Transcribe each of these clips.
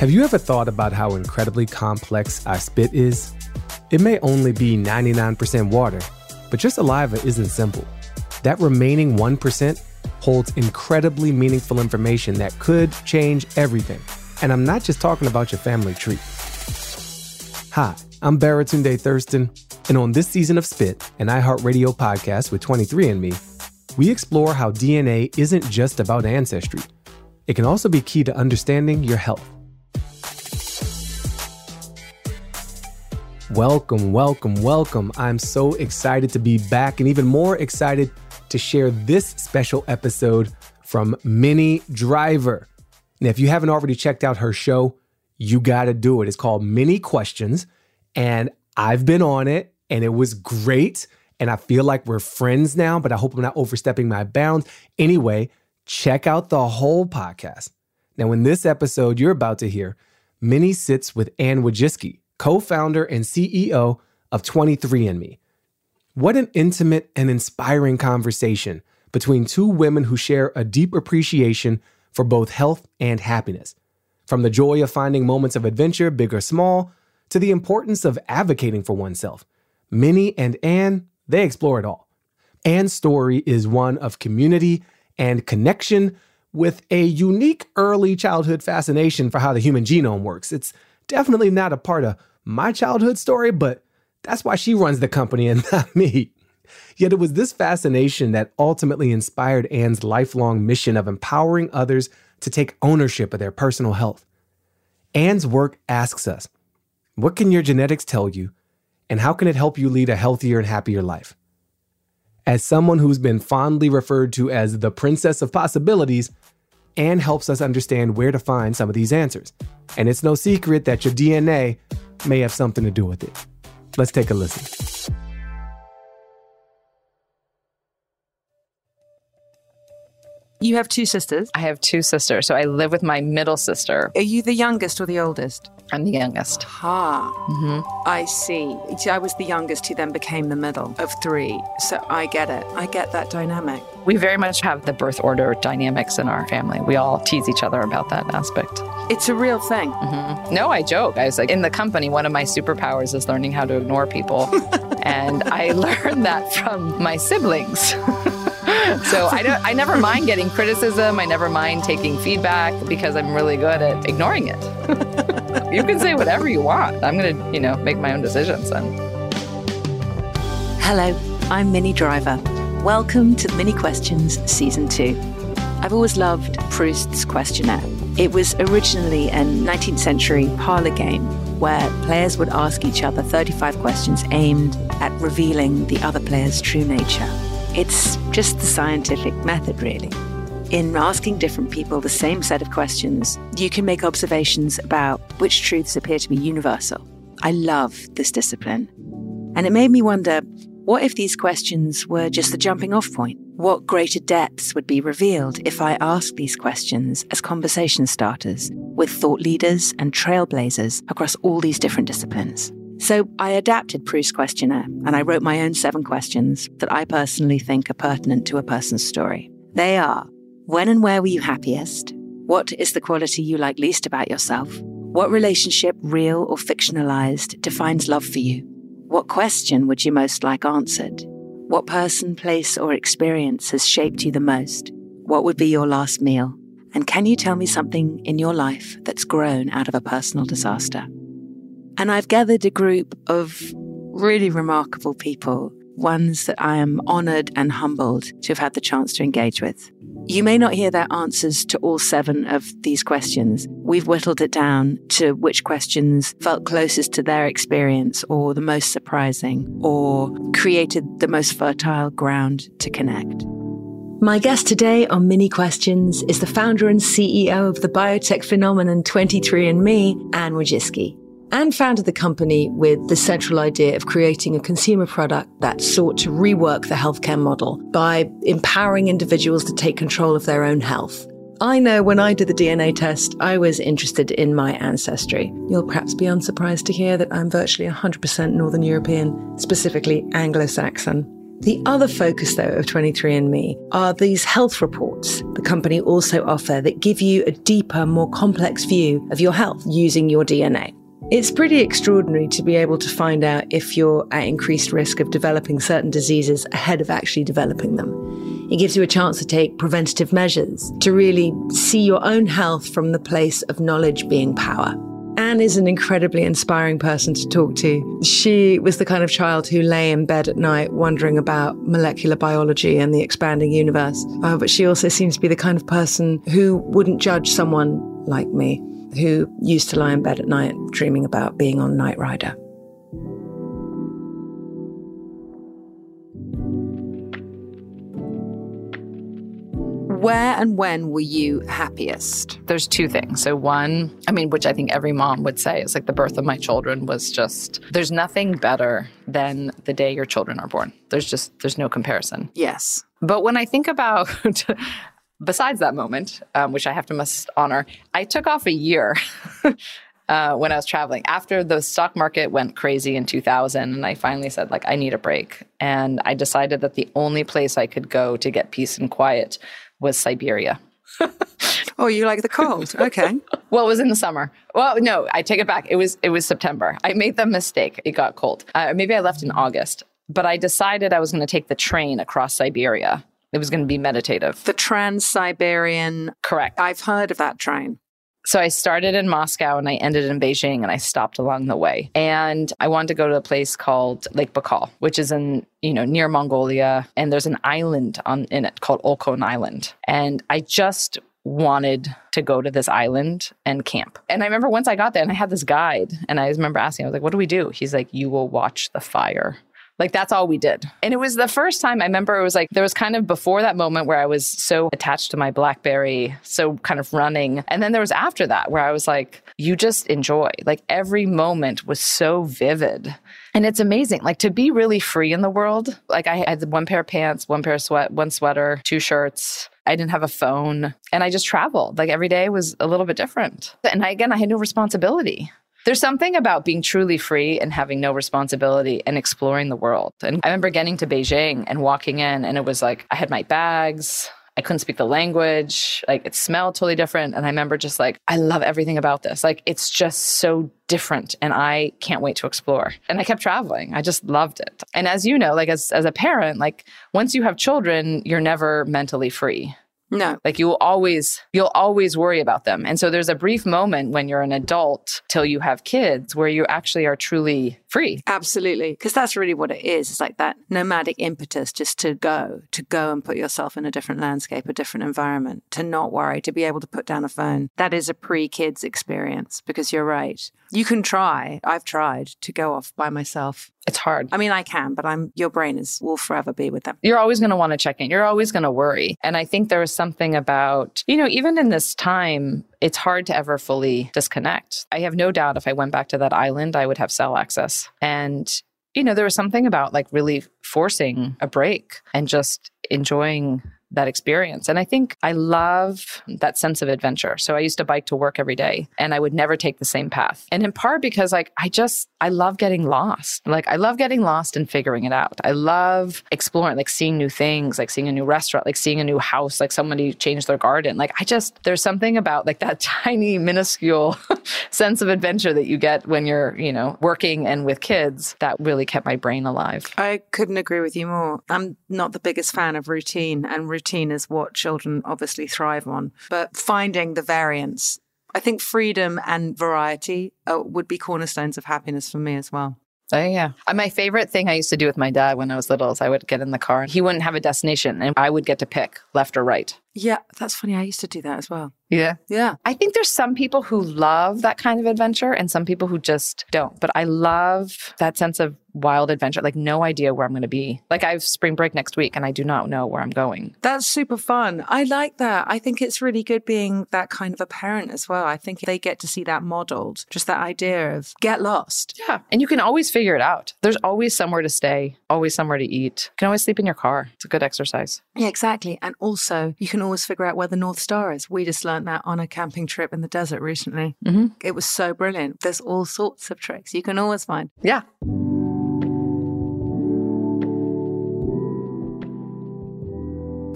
Have you ever thought about how incredibly complex our spit is? It may only be 99% water, but your saliva isn't simple. That remaining 1% holds incredibly meaningful information that could change everything. And I'm not just talking about your family tree. Hi, I'm Baratunde Thurston, and on this season of Spit, an iHeartRadio podcast with 23andMe, we explore how DNA isn't just about ancestry. It can also be key to understanding your health. Welcome, welcome, welcome. I'm so excited to be back and even more excited to share this special episode from Minnie Driver. Now, if you haven't already checked out her show, you got to do it. It's called Minnie Questions, and I've been on it, and it was great. And I feel like we're friends now, but I hope I'm not overstepping my bounds. Anyway, check out the whole podcast. Now, in this episode you're about to hear, Minnie sits with Anne Wojcicki, co founder and CEO of 23andMe. What an intimate and inspiring conversation between two women who share a deep appreciation for both health and happiness. From the joy of finding moments of adventure, big or small, to the importance of advocating for oneself. Minnie and Anne, they explore it all. Anne's story is one of community and connection with a unique early childhood fascination for how the human genome works. It's definitely not a part of my childhood story, but that's why she runs the company and not me. Yet it was this fascination that ultimately inspired Anne's lifelong mission of empowering others to take ownership of their personal health. Anne's work asks us what can your genetics tell you, and how can it help you lead a healthier and happier life? As someone who's been fondly referred to as the princess of possibilities, Anne helps us understand where to find some of these answers. And it's no secret that your DNA may have something to do with it. Let's take a listen. You have two sisters. I have two sisters, so I live with my middle sister. Are you the youngest or the oldest? I'm the youngest. Ha. Mm-hmm. I see. I was the youngest who then became the middle of three. So I get it. I get that dynamic. We very much have the birth order dynamics in our family. We all tease each other about that aspect. It's a real thing. Mm-hmm. No, I joke. I was like, in the company, one of my superpowers is learning how to ignore people. and I learned that from my siblings. so I don't I never mind getting criticism. I never mind taking feedback because I'm really good at ignoring it. you can say whatever you want. I'm going to, you know, make my own decisions then. Hello, I'm Minnie Driver. Welcome to Minnie Questions Season 2. I've always loved Proust's questionnaire. It was originally a 19th century parlor game where players would ask each other 35 questions aimed at revealing the other player's true nature. It's just the scientific method, really. In asking different people the same set of questions, you can make observations about which truths appear to be universal. I love this discipline. And it made me wonder what if these questions were just the jumping off point? What greater depths would be revealed if I asked these questions as conversation starters with thought leaders and trailblazers across all these different disciplines? So I adapted Proust's questionnaire and I wrote my own seven questions that I personally think are pertinent to a person's story. They are When and where were you happiest? What is the quality you like least about yourself? What relationship, real or fictionalized, defines love for you? What question would you most like answered? What person, place, or experience has shaped you the most? What would be your last meal? And can you tell me something in your life that's grown out of a personal disaster? And I've gathered a group of really remarkable people, ones that I am honored and humbled to have had the chance to engage with. You may not hear their answers to all seven of these questions. We've whittled it down to which questions felt closest to their experience or the most surprising or created the most fertile ground to connect. My guest today on Minnie Questions is the founder and CEO of the biotech phenomenon 23andMe, Anne Wojcicki. Anne founded the company with the central idea of creating a consumer product that sought to rework the healthcare model by empowering individuals to take control of their own health. I know when I did the DNA test, I was interested in my ancestry. You'll perhaps be unsurprised to hear that I'm virtually 100% Northern European, specifically Anglo Saxon. The other focus, though, of 23andMe are these health reports the company also offer that give you a deeper, more complex view of your health using your DNA. It's pretty extraordinary to be able to find out if you're at increased risk of developing certain diseases ahead of actually developing them. It gives you a chance to take preventative measures, to really see your own health from the place of knowledge being power. Anne is an incredibly inspiring person to talk to. She was the kind of child who lay in bed at night wondering about molecular biology and the expanding universe. Uh, but she also seems to be the kind of person who wouldn't judge someone like me, who used to lie in bed at night dreaming about being on Knight Rider. Where and when were you happiest? There's two things. So, one, I mean, which I think every mom would say is like the birth of my children was just, there's nothing better than the day your children are born. There's just, there's no comparison. Yes. But when I think about, besides that moment, um, which I have to must honor, I took off a year. Uh, when I was traveling. After the stock market went crazy in 2000, and I finally said, like, I need a break. And I decided that the only place I could go to get peace and quiet was Siberia. oh, you like the cold? Okay. well, it was in the summer. Well, no, I take it back. It was it was September. I made the mistake. It got cold. Uh, maybe I left in August, but I decided I was going to take the train across Siberia. It was going to be meditative. The Trans Siberian. Correct. I've heard of that train. So I started in Moscow and I ended in Beijing and I stopped along the way. And I wanted to go to a place called Lake Baikal, which is in, you know, near Mongolia. And there's an island on in it called Olkhon Island. And I just wanted to go to this island and camp. And I remember once I got there and I had this guide and I remember asking, I was like, what do we do? He's like, you will watch the fire. Like that's all we did. And it was the first time I remember it was like there was kind of before that moment where I was so attached to my Blackberry, so kind of running. And then there was after that where I was like, you just enjoy. Like every moment was so vivid. And it's amazing, like to be really free in the world. Like I had one pair of pants, one pair of sweat, one sweater, two shirts. I didn't have a phone and I just traveled. Like every day was a little bit different. And I, again, I had no responsibility. There's something about being truly free and having no responsibility and exploring the world. And I remember getting to Beijing and walking in, and it was like I had my bags. I couldn't speak the language. Like it smelled totally different. And I remember just like, I love everything about this. Like it's just so different and I can't wait to explore. And I kept traveling. I just loved it. And as you know, like as, as a parent, like once you have children, you're never mentally free. No. Like you will always you'll always worry about them. And so there's a brief moment when you're an adult till you have kids where you actually are truly free. Absolutely. Because that's really what it is. It's like that nomadic impetus just to go, to go and put yourself in a different landscape, a different environment, to not worry, to be able to put down a phone. That is a pre kids experience because you're right. You can try. I've tried to go off by myself it's hard. I mean, I can, but I'm your brain is will forever be with them. You're always going to want to check in. You're always going to worry. And I think there was something about, you know, even in this time, it's hard to ever fully disconnect. I have no doubt if I went back to that island, I would have cell access. And you know, there was something about like really forcing a break and just enjoying that experience. And I think I love that sense of adventure. So I used to bike to work every day and I would never take the same path. And in part because like I just I love getting lost. Like I love getting lost and figuring it out. I love exploring, like seeing new things, like seeing a new restaurant, like seeing a new house, like somebody changed their garden. Like I just there's something about like that tiny minuscule sense of adventure that you get when you're, you know, working and with kids that really kept my brain alive. I couldn't agree with you more. I'm not the biggest fan of routine and routine is what children obviously thrive on. But finding the variance, I think freedom and variety uh, would be cornerstones of happiness for me as well. Oh, yeah. Uh, my favorite thing I used to do with my dad when I was little is I would get in the car. He wouldn't have a destination and I would get to pick left or right. Yeah, that's funny. I used to do that as well. Yeah. Yeah. I think there's some people who love that kind of adventure and some people who just don't. But I love that sense of wild adventure, like no idea where I'm going to be. Like I have spring break next week and I do not know where I'm going. That's super fun. I like that. I think it's really good being that kind of a parent as well. I think they get to see that modeled, just that idea of get lost. Yeah. And you can always figure it out. There's always somewhere to stay, always somewhere to eat. You can always sleep in your car. It's a good exercise. Yeah, exactly. And also, you can always figure out where the North Star is. We just learned that on a camping trip in the desert recently. Mm-hmm. It was so brilliant. There's all sorts of tricks you can always find. Yeah.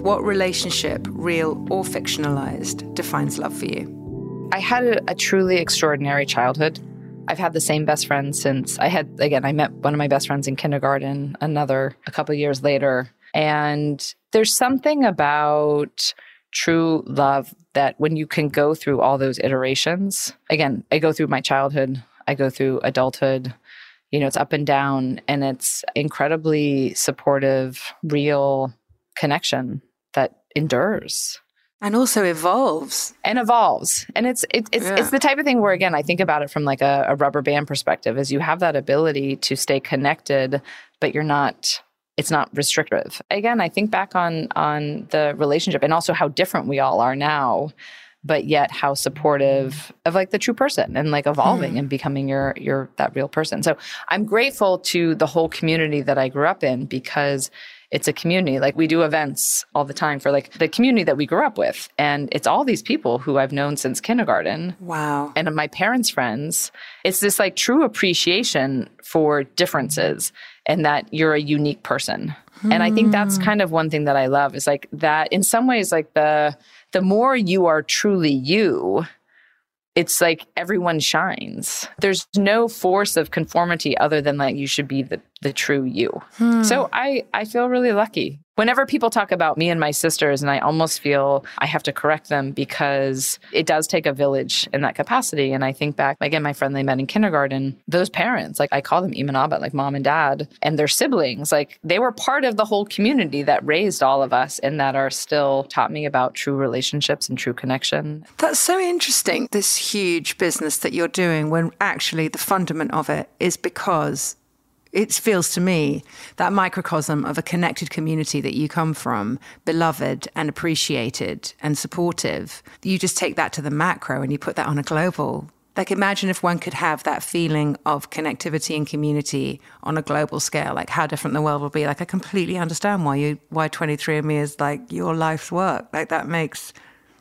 what relationship, real or fictionalized, defines love for you? I had a, a truly extraordinary childhood. I've had the same best friend since I had, again, I met one of my best friends in kindergarten, another a couple years later. And there's something about true love that when you can go through all those iterations, again, I go through my childhood, I go through adulthood, you know, it's up and down, and it's incredibly supportive, real connection that endures and also evolves and evolves and it's it, it's yeah. it's the type of thing where again i think about it from like a, a rubber band perspective is you have that ability to stay connected but you're not it's not restrictive again i think back on on the relationship and also how different we all are now but yet how supportive of like the true person and like evolving mm. and becoming your your that real person so i'm grateful to the whole community that i grew up in because it's a community. Like we do events all the time for like the community that we grew up with. And it's all these people who I've known since kindergarten. Wow. And my parents' friends. It's this like true appreciation for differences and that you're a unique person. Mm. And I think that's hmm. kind of one thing that I love is like that in some ways, like the the more you are truly you, it's like everyone shines. There's no force of conformity other than that you should be the, the true you. Hmm. So I, I feel really lucky Whenever people talk about me and my sisters, and I almost feel I have to correct them because it does take a village in that capacity. And I think back, again, my friend they met in kindergarten, those parents, like I call them Imanaba, like mom and dad, and their siblings, like they were part of the whole community that raised all of us and that are still taught me about true relationships and true connection. That's so interesting, this huge business that you're doing when actually the fundament of it is because it feels to me that microcosm of a connected community that you come from, beloved and appreciated and supportive. You just take that to the macro and you put that on a global. Like, imagine if one could have that feeling of connectivity and community on a global scale, like how different the world would be. Like, I completely understand why you, why 23andMe is like your life's work. Like, that makes,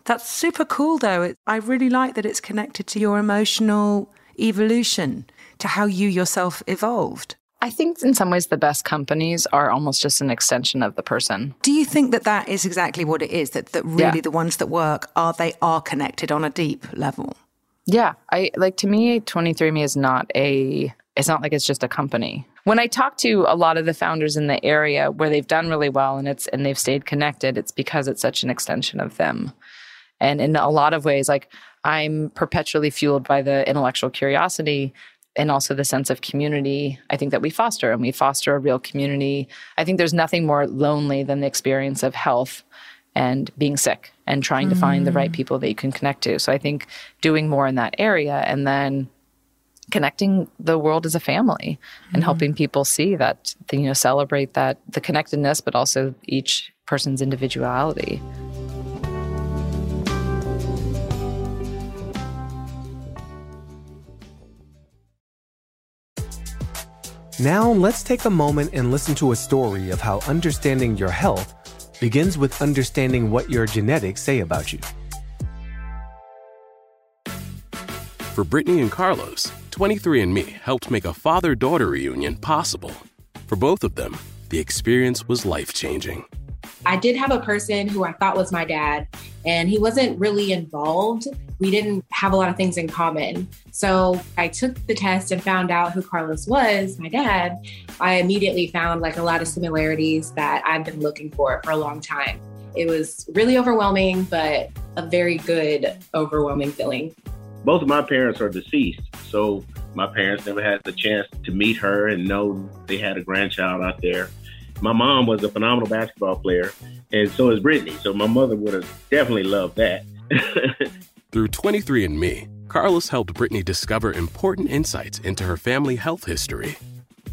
that's super cool though. It, I really like that it's connected to your emotional evolution, to how you yourself evolved. I think in some ways the best companies are almost just an extension of the person. Do you think that that is exactly what it is? That that really yeah. the ones that work are they are connected on a deep level? Yeah, I like to me 23andMe is not a it's not like it's just a company. When I talk to a lot of the founders in the area where they've done really well and it's and they've stayed connected, it's because it's such an extension of them. And in a lot of ways like I'm perpetually fueled by the intellectual curiosity and also the sense of community I think that we foster and we foster a real community. I think there's nothing more lonely than the experience of health and being sick and trying mm. to find the right mm. people that you can connect to. So I think doing more in that area and then connecting the world as a family and mm. helping people see that you know celebrate that the connectedness but also each person's individuality. Now, let's take a moment and listen to a story of how understanding your health begins with understanding what your genetics say about you. For Brittany and Carlos, 23andMe helped make a father daughter reunion possible. For both of them, the experience was life changing. I did have a person who I thought was my dad, and he wasn't really involved. We didn't have a lot of things in common. So I took the test and found out who Carlos was, my dad. I immediately found like a lot of similarities that I've been looking for for a long time. It was really overwhelming, but a very good, overwhelming feeling. Both of my parents are deceased. So my parents never had the chance to meet her and know they had a grandchild out there my mom was a phenomenal basketball player, and so is Brittany. So my mother would have definitely loved that. Through 23andMe, Carlos helped Brittany discover important insights into her family health history.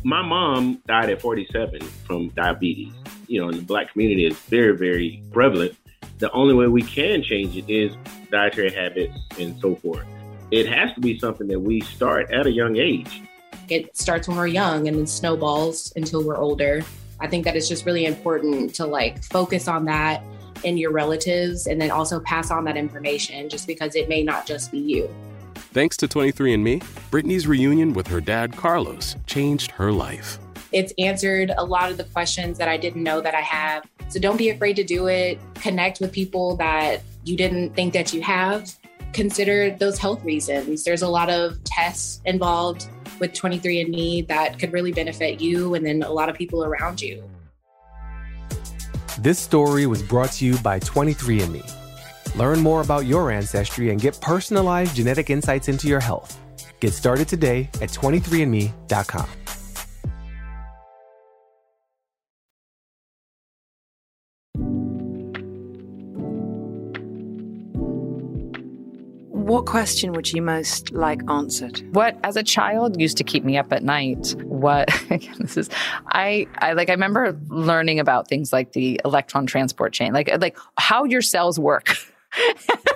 My mom died at 47 from diabetes. You know, in the black community, it's very, very prevalent. The only way we can change it is dietary habits and so forth. It has to be something that we start at a young age. It starts when we're young and then snowballs until we're older. I think that it's just really important to like focus on that in your relatives and then also pass on that information just because it may not just be you. Thanks to 23andMe, Brittany's reunion with her dad, Carlos, changed her life. It's answered a lot of the questions that I didn't know that I have. So don't be afraid to do it. Connect with people that you didn't think that you have. Consider those health reasons. There's a lot of tests involved with 23andMe that could really benefit you and then a lot of people around you. This story was brought to you by 23andMe. Learn more about your ancestry and get personalized genetic insights into your health. Get started today at 23andme.com. What question would you most like answered? What, as a child, used to keep me up at night? What, again, this is, I, I like, I remember learning about things like the electron transport chain, like, like how your cells work.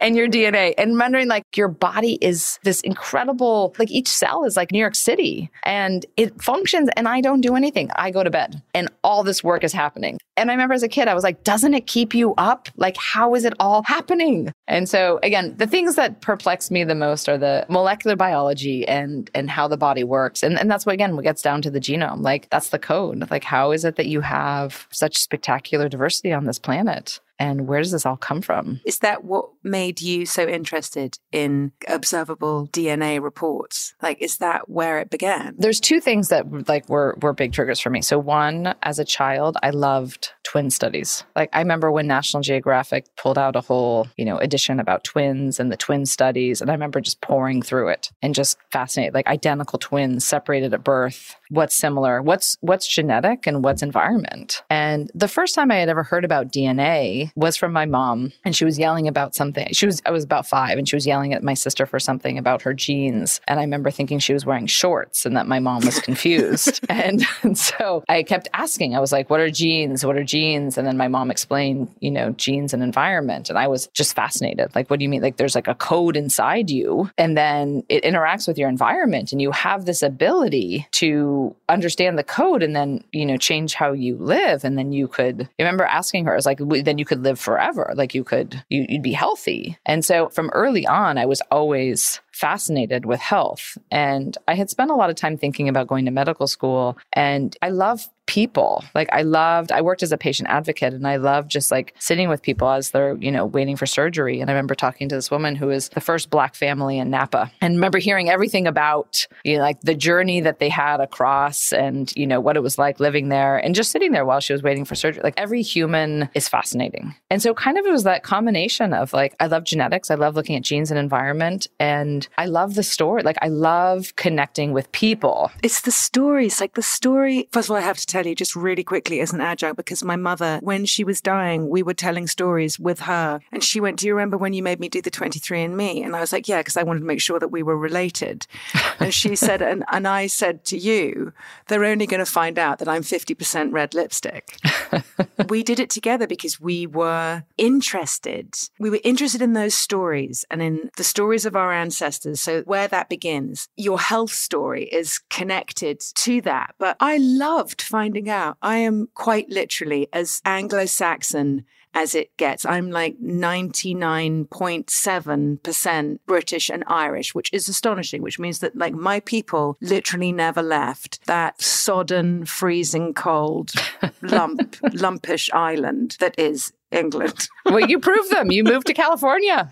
and your DNA and wondering like your body is this incredible, like each cell is like New York City and it functions and I don't do anything. I go to bed and all this work is happening. And I remember as a kid, I was like, doesn't it keep you up? Like, how is it all happening? And so again, the things that perplex me the most are the molecular biology and and how the body works. And and that's what again what gets down to the genome. Like that's the code. Like how is it that you have such spectacular diversity on this planet? And where does this all come from? Is that what made you so interested in observable DNA reports? Like, is that where it began? There's two things that like were were big triggers for me. So one, as a child, I loved twin studies. Like I remember when National Geographic pulled out a whole, you know, edition about twins and the twin studies. And I remember just pouring through it and just fascinated, like identical twins separated at birth. What's similar? What's what's genetic and what's environment? And the first time I had ever heard about DNA was from my mom. And she was yelling about something. She was I was about five and she was yelling at my sister for something about her genes. And I remember thinking she was wearing shorts and that my mom was confused. and, and so I kept asking, I was like, what are genes? What are genes? And then my mom explained, you know, genes and environment. And I was just fascinated. Like, what do you mean? Like, there's like a code inside you, and then it interacts with your environment, and you have this ability to understand the code and then, you know, change how you live. And then you could, I remember asking her, I was like, then you could live forever. Like, you could, you, you'd be healthy. And so from early on, I was always fascinated with health. And I had spent a lot of time thinking about going to medical school. And I love people. Like I loved, I worked as a patient advocate and I loved just like sitting with people as they're, you know, waiting for surgery. And I remember talking to this woman who was the first black family in Napa and remember hearing everything about, you know, like the journey that they had across and, you know, what it was like living there and just sitting there while she was waiting for surgery. Like every human is fascinating. And so kind of it was that combination of like, I love genetics. I love looking at genes and environment. And I love the story. Like I love connecting with people. It's the stories, like the story. First of all, I have to tell you just really quickly as an adjunct because my mother, when she was dying, we were telling stories with her. And she went, Do you remember when you made me do the 23andMe? And I was like, Yeah, because I wanted to make sure that we were related. and she said, and, and I said to you, They're only going to find out that I'm 50% red lipstick. we did it together because we were interested. We were interested in those stories and in the stories of our ancestors. So, where that begins, your health story is connected to that. But I loved finding out. I am quite literally as Anglo Saxon as it gets. I'm like 99.7% British and Irish, which is astonishing, which means that like my people literally never left that sodden, freezing cold lump, lumpish island that is England. well, you proved them. You moved to California.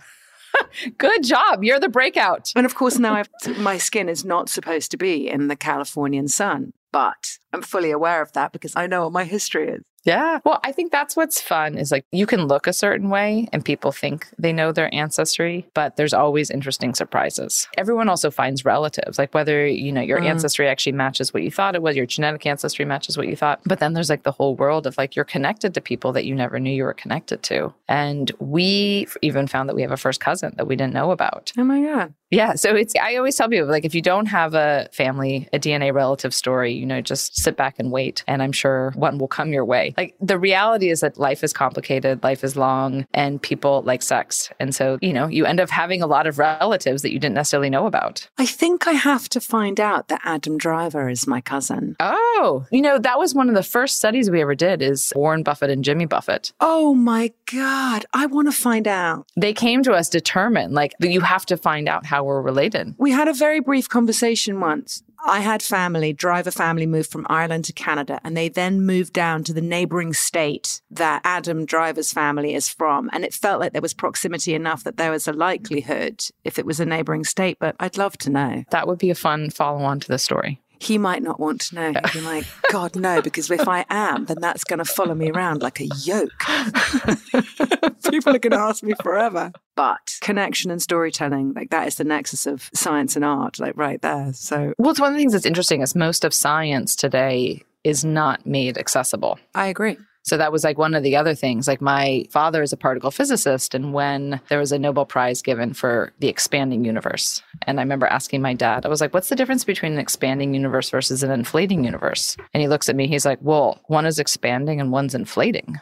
Good job. You're the breakout. And of course, now I've, my skin is not supposed to be in the Californian sun, but I'm fully aware of that because I know what my history is. Yeah. Well, I think that's what's fun is like you can look a certain way and people think they know their ancestry, but there's always interesting surprises. Everyone also finds relatives, like whether, you know, your mm. ancestry actually matches what you thought it was, your genetic ancestry matches what you thought. But then there's like the whole world of like you're connected to people that you never knew you were connected to. And we even found that we have a first cousin that we didn't know about. Oh my God. Yeah. So it's, I always tell people, like, if you don't have a family, a DNA relative story, you know, just sit back and wait. And I'm sure one will come your way. Like, the reality is that life is complicated, life is long, and people like sex. And so, you know, you end up having a lot of relatives that you didn't necessarily know about. I think I have to find out that Adam Driver is my cousin. Oh, you know, that was one of the first studies we ever did is Warren Buffett and Jimmy Buffett. Oh my God. I want to find out. They came to us determined, like, you have to find out how we're related. We had a very brief conversation once. I had family, driver family moved from Ireland to Canada, and they then moved down to the neighboring state that Adam Driver's family is from. And it felt like there was proximity enough that there was a likelihood if it was a neighboring state, but I'd love to know. That would be a fun follow on to the story he might not want to know. He'd be like, God, no, because if I am, then that's going to follow me around like a yoke. People are going to ask me forever. But connection and storytelling, like that is the nexus of science and art, like right there. So, well, it's one of the things that's interesting is most of science today is not made accessible. I agree. So that was like one of the other things. Like my father is a particle physicist, and when there was a Nobel Prize given for the expanding universe, and I remember asking my dad, I was like, "What's the difference between an expanding universe versus an inflating universe?" And he looks at me, he's like, "Well, one is expanding and one's inflating."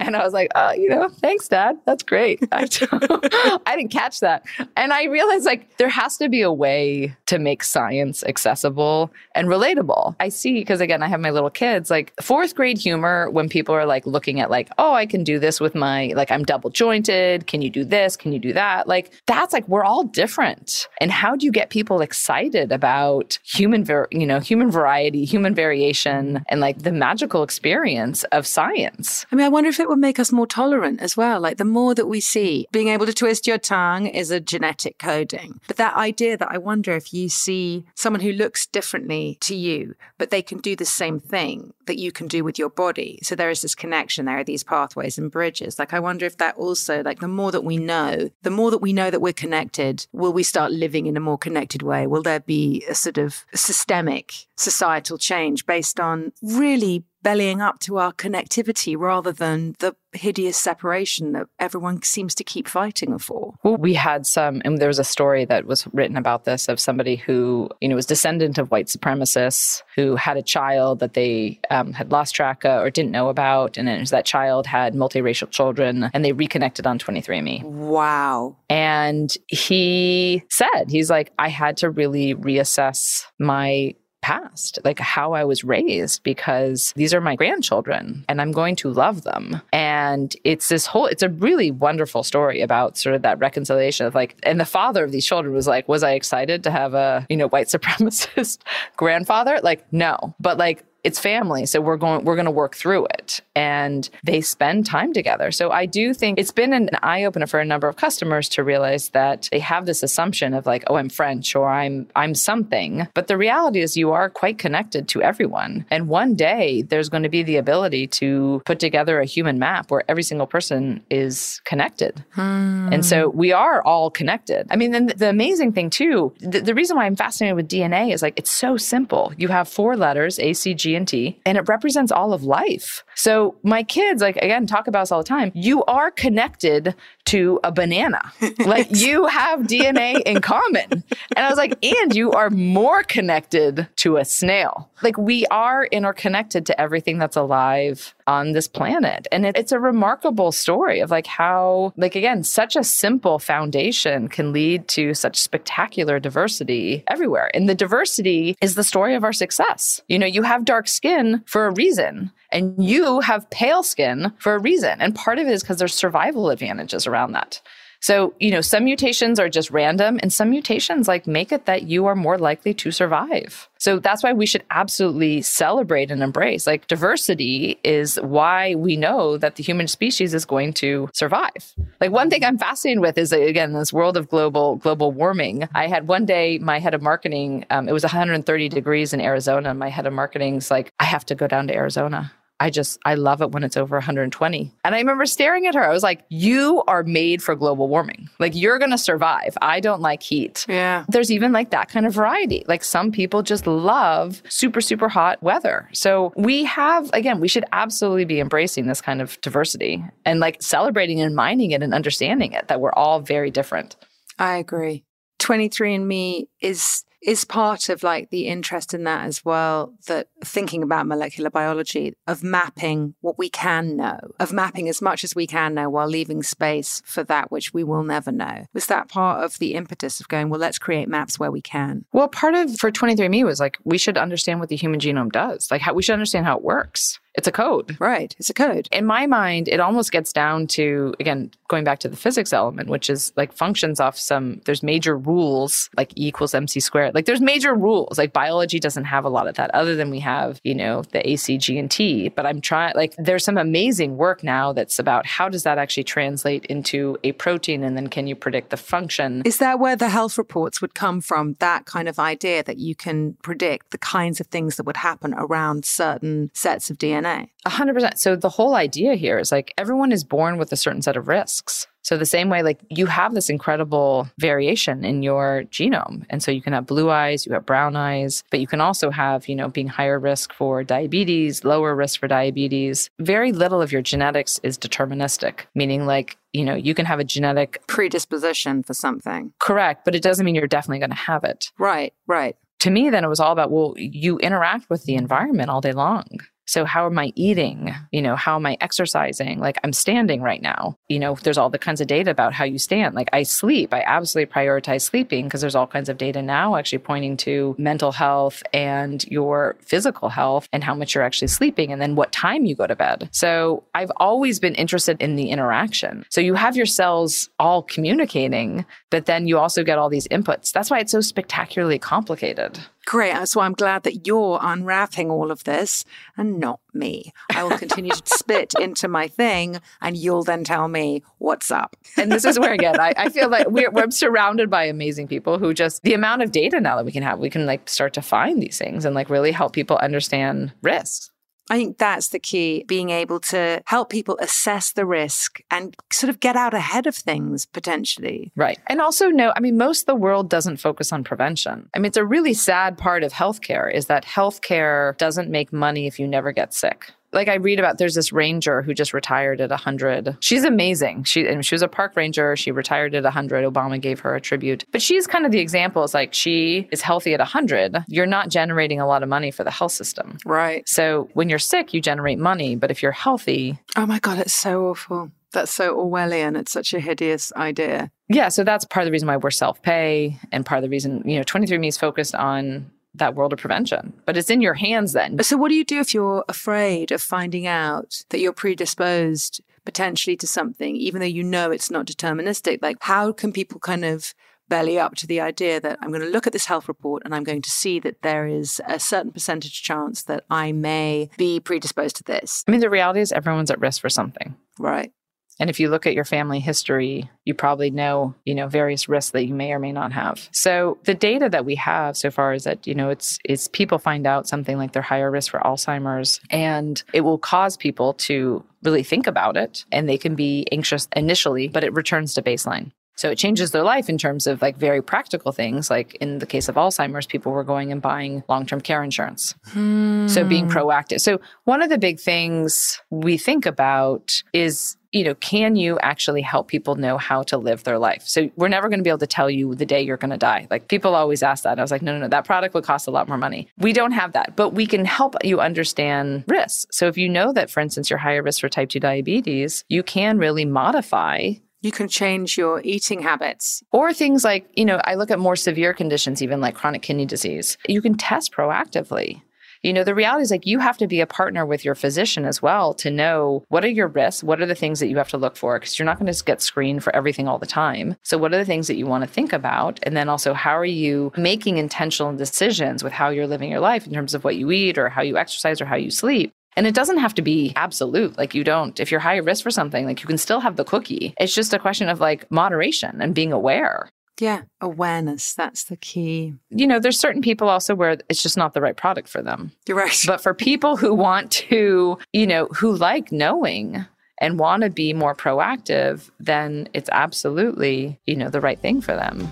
And I was like, uh, you know, thanks, Dad. That's great. I, I didn't catch that. And I realized like there has to be a way to make science accessible and relatable. I see, because again, I have my little kids, like fourth grade humor, when people are like looking at like, oh, I can do this with my, like, I'm double jointed. Can you do this? Can you do that? Like, that's like, we're all different. And how do you get people excited about human, ver- you know, human variety, human variation, and like the magical experience of science? I mean, I wonder if it it would make us more tolerant as well. Like the more that we see, being able to twist your tongue is a genetic coding. But that idea that I wonder if you see someone who looks differently to you, but they can do the same thing that you can do with your body. So there is this connection, there are these pathways and bridges. Like I wonder if that also, like the more that we know, the more that we know that we're connected, will we start living in a more connected way? Will there be a sort of systemic societal change based on really bellying up to our connectivity rather than the hideous separation that everyone seems to keep fighting for. Well, we had some, and there was a story that was written about this of somebody who, you know, was descendant of white supremacists who had a child that they um, had lost track of or didn't know about. And it was that child had multiracial children and they reconnected on 23andMe. Wow. And he said, he's like, I had to really reassess my past, like how I was raised, because these are my grandchildren and I'm going to love them. And it's this whole, it's a really wonderful story about sort of that reconciliation of like, and the father of these children was like, was I excited to have a, you know, white supremacist grandfather? Like, no. But like, it's family so we're going we're going to work through it and they spend time together. So i do think it's been an eye opener for a number of customers to realize that they have this assumption of like oh i'm french or i'm i'm something. But the reality is you are quite connected to everyone. And one day there's going to be the ability to put together a human map where every single person is connected. Hmm. and so we are all connected. I mean and the amazing thing too the, the reason why i'm fascinated with dna is like it's so simple. You have four letters acg G&T, and it represents all of life. So my kids, like again, talk about this all the time. You are connected to a banana. like you have DNA in common. And I was like, and you are more connected to a snail. Like we are interconnected to everything that's alive on this planet. And it, it's a remarkable story of like how, like again, such a simple foundation can lead to such spectacular diversity everywhere. And the diversity is the story of our success. You know, you have dark skin for a reason and you have pale skin for a reason. And part of it is because there's survival advantages around that. So, you know, some mutations are just random and some mutations like make it that you are more likely to survive. So that's why we should absolutely celebrate and embrace. Like diversity is why we know that the human species is going to survive. Like one thing I'm fascinated with is again this world of global global warming. I had one day my head of marketing. Um, it was 130 degrees in Arizona. My head of marketing's like, I have to go down to Arizona. I just, I love it when it's over 120. And I remember staring at her. I was like, you are made for global warming. Like, you're going to survive. I don't like heat. Yeah. There's even like that kind of variety. Like, some people just love super, super hot weather. So, we have, again, we should absolutely be embracing this kind of diversity and like celebrating and mining it and understanding it that we're all very different. I agree. 23andMe is is part of like the interest in that as well that thinking about molecular biology of mapping what we can know of mapping as much as we can know while leaving space for that which we will never know. Was that part of the impetus of going well let's create maps where we can? Well part of for 23andme was like we should understand what the human genome does. Like how we should understand how it works It's a code. Right. It's a code. In my mind, it almost gets down to, again, going back to the physics element, which is like functions off some, there's major rules like E equals MC squared. Like there's major rules. Like biology doesn't have a lot of that other than we have, you know, the ACG and T. But I'm trying, like, there's some amazing work now that's about how does that actually translate into a protein and then can you predict the function? Is that where the health reports would come from? That kind of idea that you can predict the kinds of things that would happen around certain sets of DNA? A 100%. So the whole idea here is like everyone is born with a certain set of risks. So the same way, like you have this incredible variation in your genome. And so you can have blue eyes, you have brown eyes, but you can also have, you know, being higher risk for diabetes, lower risk for diabetes. Very little of your genetics is deterministic, meaning like, you know, you can have a genetic predisposition for something. Correct. But it doesn't mean you're definitely going to have it. Right, right. To me, then it was all about, well, you interact with the environment all day long. So how am I eating? You know, how am I exercising? Like I'm standing right now. You know, there's all the kinds of data about how you stand. Like I sleep. I absolutely prioritize sleeping because there's all kinds of data now actually pointing to mental health and your physical health and how much you're actually sleeping and then what time you go to bed. So I've always been interested in the interaction. So you have your cells all communicating, but then you also get all these inputs. That's why it's so spectacularly complicated. Great. Uh, so I'm glad that you're unwrapping all of this and not me. I will continue to spit into my thing and you'll then tell me what's up. And this is where, again, I, I feel like we're, we're surrounded by amazing people who just, the amount of data now that we can have, we can like start to find these things and like really help people understand risks. I think that's the key, being able to help people assess the risk and sort of get out ahead of things potentially. Right. And also know, I mean, most of the world doesn't focus on prevention. I mean, it's a really sad part of healthcare is that healthcare doesn't make money if you never get sick like I read about there's this ranger who just retired at 100. She's amazing. She and she was a park ranger. She retired at 100. Obama gave her a tribute. But she's kind of the example. It's like she is healthy at 100. You're not generating a lot of money for the health system. Right. So when you're sick, you generate money, but if you're healthy, oh my god, it's so awful. That's so Orwellian. It's such a hideous idea. Yeah, so that's part of the reason why we're self-pay and part of the reason, you know, 23andMe is focused on that world of prevention. But it's in your hands then. So, what do you do if you're afraid of finding out that you're predisposed potentially to something, even though you know it's not deterministic? Like, how can people kind of belly up to the idea that I'm going to look at this health report and I'm going to see that there is a certain percentage chance that I may be predisposed to this? I mean, the reality is everyone's at risk for something. Right. And if you look at your family history, you probably know, you know, various risks that you may or may not have. So the data that we have so far is that, you know, it's it's people find out something like they're higher risk for Alzheimer's and it will cause people to really think about it and they can be anxious initially, but it returns to baseline. So it changes their life in terms of like very practical things. Like in the case of Alzheimer's, people were going and buying long term care insurance. Hmm. So being proactive. So one of the big things we think about is you know, can you actually help people know how to live their life? So we're never going to be able to tell you the day you're going to die. Like people always ask that. I was like, no, no, no, that product would cost a lot more money. We don't have that, but we can help you understand risks. So if you know that, for instance, you're higher risk for type 2 diabetes, you can really modify you can change your eating habits. Or things like, you know, I look at more severe conditions, even like chronic kidney disease. You can test proactively. You know, the reality is like you have to be a partner with your physician as well to know what are your risks, what are the things that you have to look for, because you're not going to get screened for everything all the time. So, what are the things that you want to think about? And then also, how are you making intentional decisions with how you're living your life in terms of what you eat or how you exercise or how you sleep? And it doesn't have to be absolute. Like you don't, if you're high risk for something, like you can still have the cookie. It's just a question of like moderation and being aware. Yeah, awareness. That's the key. You know, there's certain people also where it's just not the right product for them. You're right. But for people who want to, you know, who like knowing and want to be more proactive, then it's absolutely, you know, the right thing for them.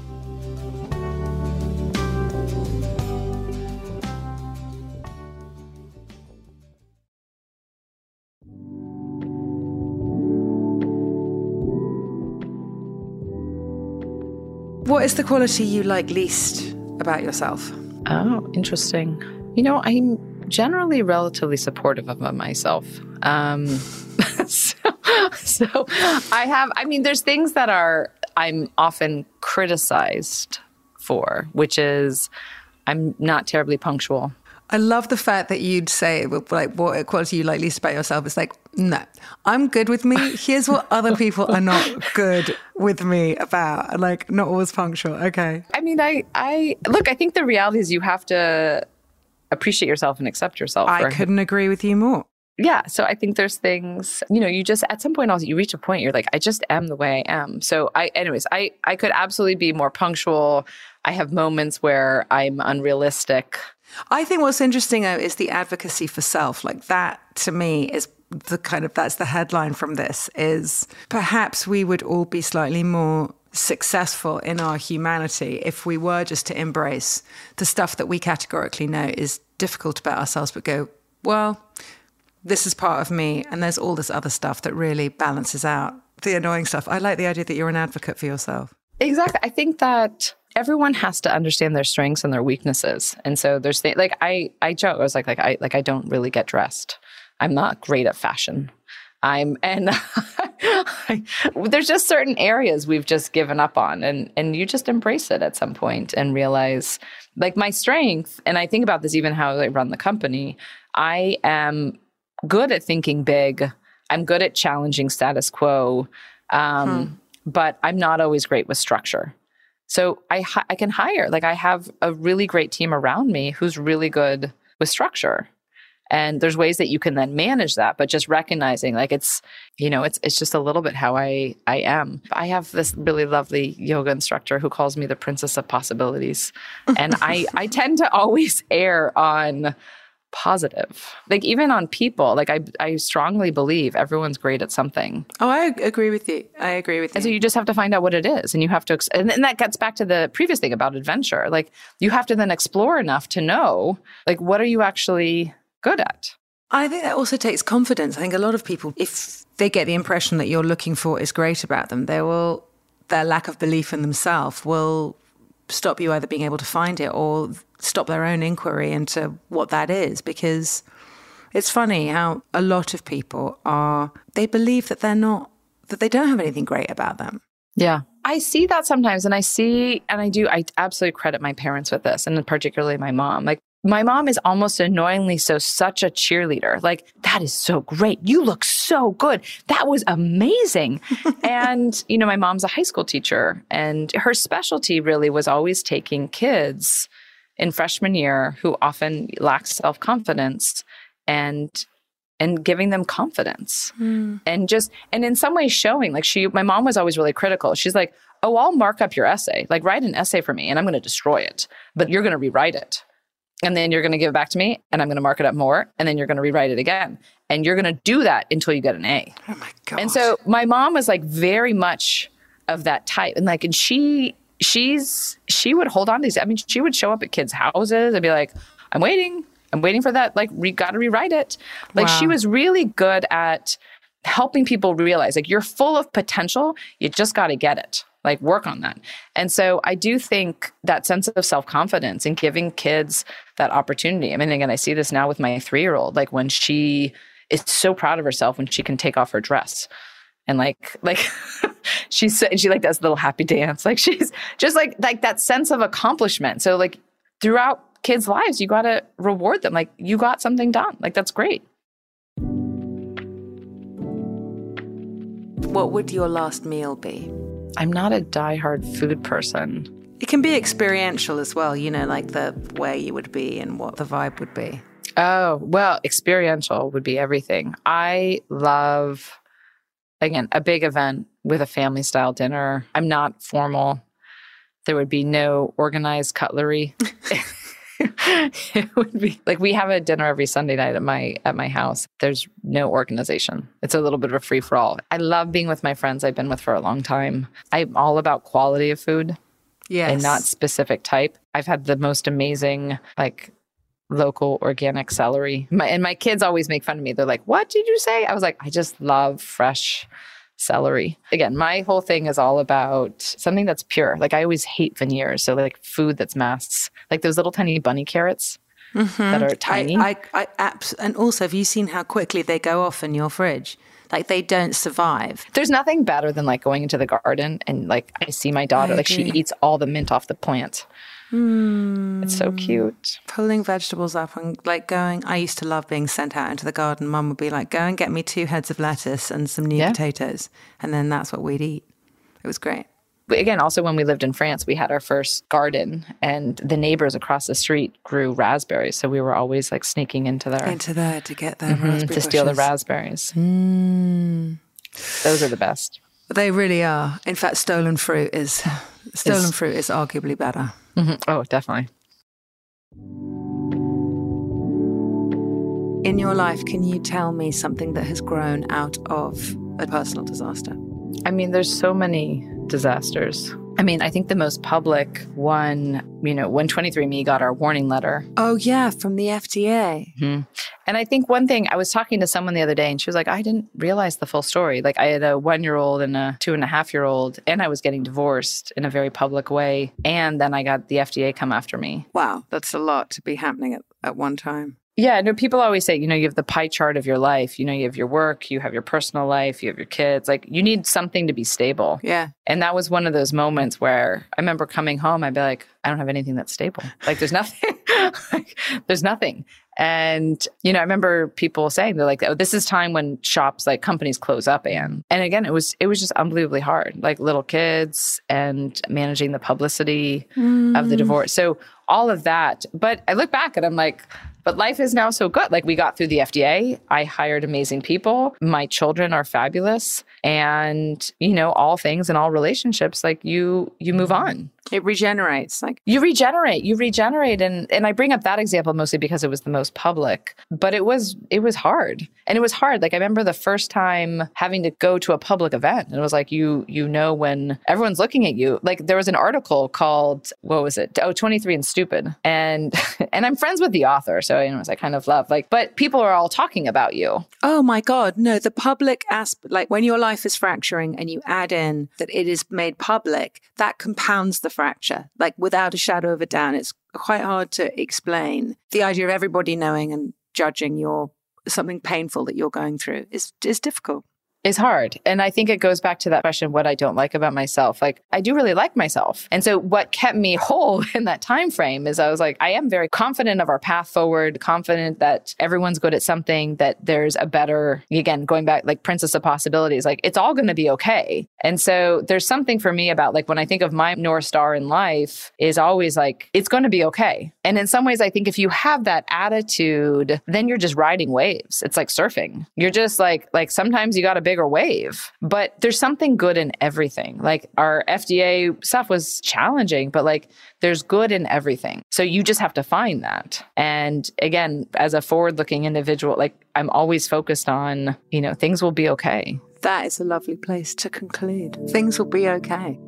What is the quality you like least about yourself? Oh, interesting. You know, I'm generally relatively supportive of myself. Um, so, so I have, I mean, there's things that are, I'm often criticized for, which is I'm not terribly punctual. I love the fact that you'd say like what quality you like least about yourself. It's like, no, I'm good with me. Here's what other people are not good with me about. Like not always punctual. Okay. I mean, I I look, I think the reality is you have to appreciate yourself and accept yourself. I couldn't agree with you more. Yeah. So I think there's things, you know, you just at some point also you reach a point you're like, I just am the way I am. So I anyways, I I could absolutely be more punctual. I have moments where I'm unrealistic I think what's interesting though is the advocacy for self. Like that to me is the kind of that's the headline from this is perhaps we would all be slightly more successful in our humanity if we were just to embrace the stuff that we categorically know is difficult about ourselves, but go, well, this is part of me, and there's all this other stuff that really balances out the annoying stuff. I like the idea that you're an advocate for yourself. Exactly. I think that everyone has to understand their strengths and their weaknesses. And so there's th- like I I joke I was like like I like I don't really get dressed. I'm not great at fashion. I'm and I, there's just certain areas we've just given up on and and you just embrace it at some point and realize like my strength and I think about this even how I run the company. I am good at thinking big. I'm good at challenging status quo. Um, hmm. but I'm not always great with structure. So I I can hire like I have a really great team around me who's really good with structure. And there's ways that you can then manage that, but just recognizing like it's, you know, it's it's just a little bit how I I am. I have this really lovely yoga instructor who calls me the princess of possibilities. And I I tend to always err on positive. Like even on people, like I I strongly believe everyone's great at something. Oh, I agree with you. I agree with you. And so you just have to find out what it is and you have to and then that gets back to the previous thing about adventure. Like you have to then explore enough to know like what are you actually good at? I think that also takes confidence. I think a lot of people if they get the impression that you're looking for is great about them, they will their lack of belief in themselves will stop you either being able to find it or stop their own inquiry into what that is because it's funny how a lot of people are they believe that they're not that they don't have anything great about them yeah i see that sometimes and i see and i do i absolutely credit my parents with this and particularly my mom like my mom is almost annoyingly so such a cheerleader. Like, that is so great. You look so good. That was amazing. and, you know, my mom's a high school teacher, and her specialty really was always taking kids in freshman year who often lack self confidence and and giving them confidence mm. and just and in some ways showing like she my mom was always really critical she's like oh i'll mark up your essay like write an essay for me and i'm going to destroy it but you're going to rewrite it and then you're going to give it back to me and i'm going to mark it up more and then you're going to rewrite it again. And you're going to do that until you get an a. Oh my god and so my mom was like very much of that type and like and she she's she would hold on to these i mean she would show up at kids houses and be like i'm waiting i'm waiting for that like we got to rewrite it. Like wow. she was really good at helping people realize like you're full of potential you just got to get it like work on that. And so I do think that sense of self confidence and giving kids that opportunity. I mean, again, I see this now with my three year old, like when she is so proud of herself when she can take off her dress. And like like she's she like does a little happy dance. Like she's just like like that sense of accomplishment. So like throughout kids lives you got to reward them. Like you got something done. Like that's great. What would your last meal be I'm not a die-hard food person. It can be experiential as well, you know, like the where you would be and what the vibe would be. Oh, well, experiential would be everything. I love, again, a big event with a family style dinner. I'm not formal. There would be no organized cutlery. it would be like we have a dinner every Sunday night at my at my house. There's no organization. It's a little bit of a free for all. I love being with my friends I've been with for a long time. I'm all about quality of food. Yes. And not specific type. I've had the most amazing like local organic celery. My, and my kids always make fun of me. They're like, "What did you say?" I was like, "I just love fresh celery. Again, my whole thing is all about something that's pure. Like I always hate veneers. So like food that's masked, like those little tiny bunny carrots mm-hmm. that are tiny. I, I, I abs- and also, have you seen how quickly they go off in your fridge? Like they don't survive. There's nothing better than like going into the garden and like I see my daughter, like she eats all the mint off the plant. Mm. It's so cute. Pulling vegetables up and like going. I used to love being sent out into the garden. Mum would be like, "Go and get me two heads of lettuce and some new yeah. potatoes," and then that's what we'd eat. It was great. Again, also when we lived in France, we had our first garden, and the neighbors across the street grew raspberries. So we were always like sneaking into there, into there to get the mm-hmm, to steal the raspberries. Mm. Those are the best. They really are. In fact, stolen fruit is stolen fruit is arguably better. Mm-hmm. Oh, definitely. In your life, can you tell me something that has grown out of a personal disaster? I mean, there's so many disasters. I mean, I think the most public one, you know, when 23andMe got our warning letter. Oh, yeah, from the FDA. Mm-hmm. And I think one thing, I was talking to someone the other day and she was like, I didn't realize the full story. Like, I had a one year old and a two and a half year old, and I was getting divorced in a very public way. And then I got the FDA come after me. Wow, that's a lot to be happening at, at one time. Yeah, no, people always say, you know, you have the pie chart of your life. You know, you have your work, you have your personal life, you have your kids. Like, you need something to be stable. Yeah. And that was one of those moments where I remember coming home, I'd be like, I don't have anything that's stable. Like, there's nothing. like, there's nothing. And, you know, I remember people saying they're like, oh, this is time when shops, like companies close up and and again it was it was just unbelievably hard. Like little kids and managing the publicity mm. of the mm. divorce. So all of that. But I look back and I'm like, but life is now so good. Like we got through the FDA. I hired amazing people. My children are fabulous. And, you know, all things and all relationships, like you you move mm-hmm. on. It regenerates. Like you regenerate. You regenerate. And and I bring up that example mostly because it was the most public. But it was it was hard. And it was hard. Like I remember the first time having to go to a public event. And it was like you you know when everyone's looking at you. Like there was an article called what was it? Oh, 23 and stupid. And and I'm friends with the author. So you know, I kind of love like, but people are all talking about you. Oh my God. No, the public aspect, like when your life is fracturing and you add in that it is made public, that compounds the fracture. Like without a shadow of a doubt, it's quite hard to explain. The idea of everybody knowing and judging your something painful that you're going through is is difficult is hard. And I think it goes back to that question what I don't like about myself. Like I do really like myself. And so what kept me whole in that time frame is I was like I am very confident of our path forward, confident that everyone's good at something, that there's a better again going back like princess of possibilities, like it's all going to be okay. And so there's something for me about like when I think of my north star in life is always like it's going to be okay. And in some ways I think if you have that attitude, then you're just riding waves. It's like surfing. You're just like like sometimes you got a big bigger wave. But there's something good in everything. Like our FDA stuff was challenging, but like there's good in everything. So you just have to find that. And again, as a forward looking individual, like I'm always focused on, you know, things will be okay. That is a lovely place to conclude. Things will be okay.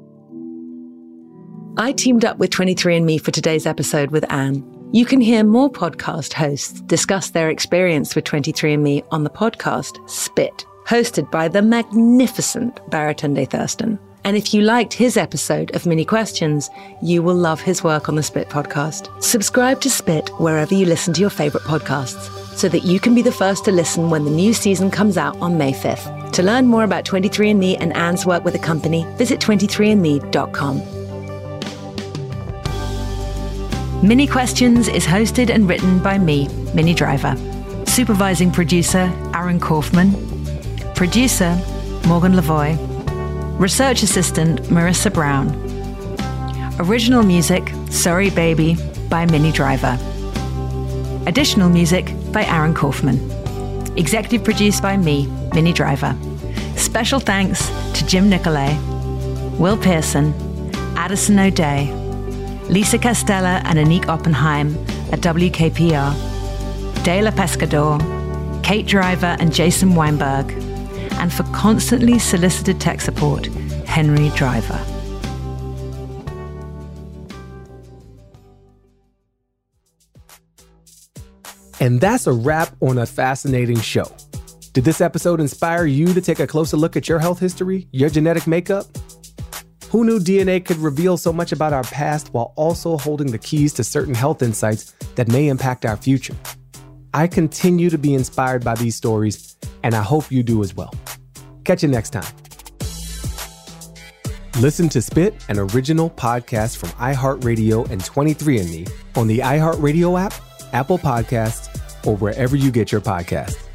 I teamed up with 23andMe for today's episode with Anne. You can hear more podcast hosts discuss their experience with 23andMe on the podcast Spit hosted by the magnificent Baratunde Thurston. And if you liked his episode of Minnie Questions, you will love his work on the Spit podcast. Subscribe to Spit wherever you listen to your favorite podcasts so that you can be the first to listen when the new season comes out on May 5th. To learn more about 23andMe and Anne's work with the company, visit 23andMe.com. Minnie Questions is hosted and written by me, Minnie Driver. Supervising producer, Aaron Kaufman. Producer, Morgan Lavoy. Research assistant, Marissa Brown. Original music, Sorry Baby, by Minnie Driver. Additional music by Aaron Kaufman. Executive produced by me, Minnie Driver. Special thanks to Jim Nicolay, Will Pearson, Addison O'Day, Lisa Castella and Anik Oppenheim at WKPR, Dela Pescador, Kate Driver and Jason Weinberg, and for constantly solicited tech support, Henry Driver. And that's a wrap on a fascinating show. Did this episode inspire you to take a closer look at your health history, your genetic makeup? Who knew DNA could reveal so much about our past while also holding the keys to certain health insights that may impact our future? I continue to be inspired by these stories, and I hope you do as well. Catch you next time. Listen to Spit, an original podcast from iHeartRadio and 23andMe on the iHeartRadio app, Apple Podcasts, or wherever you get your podcasts.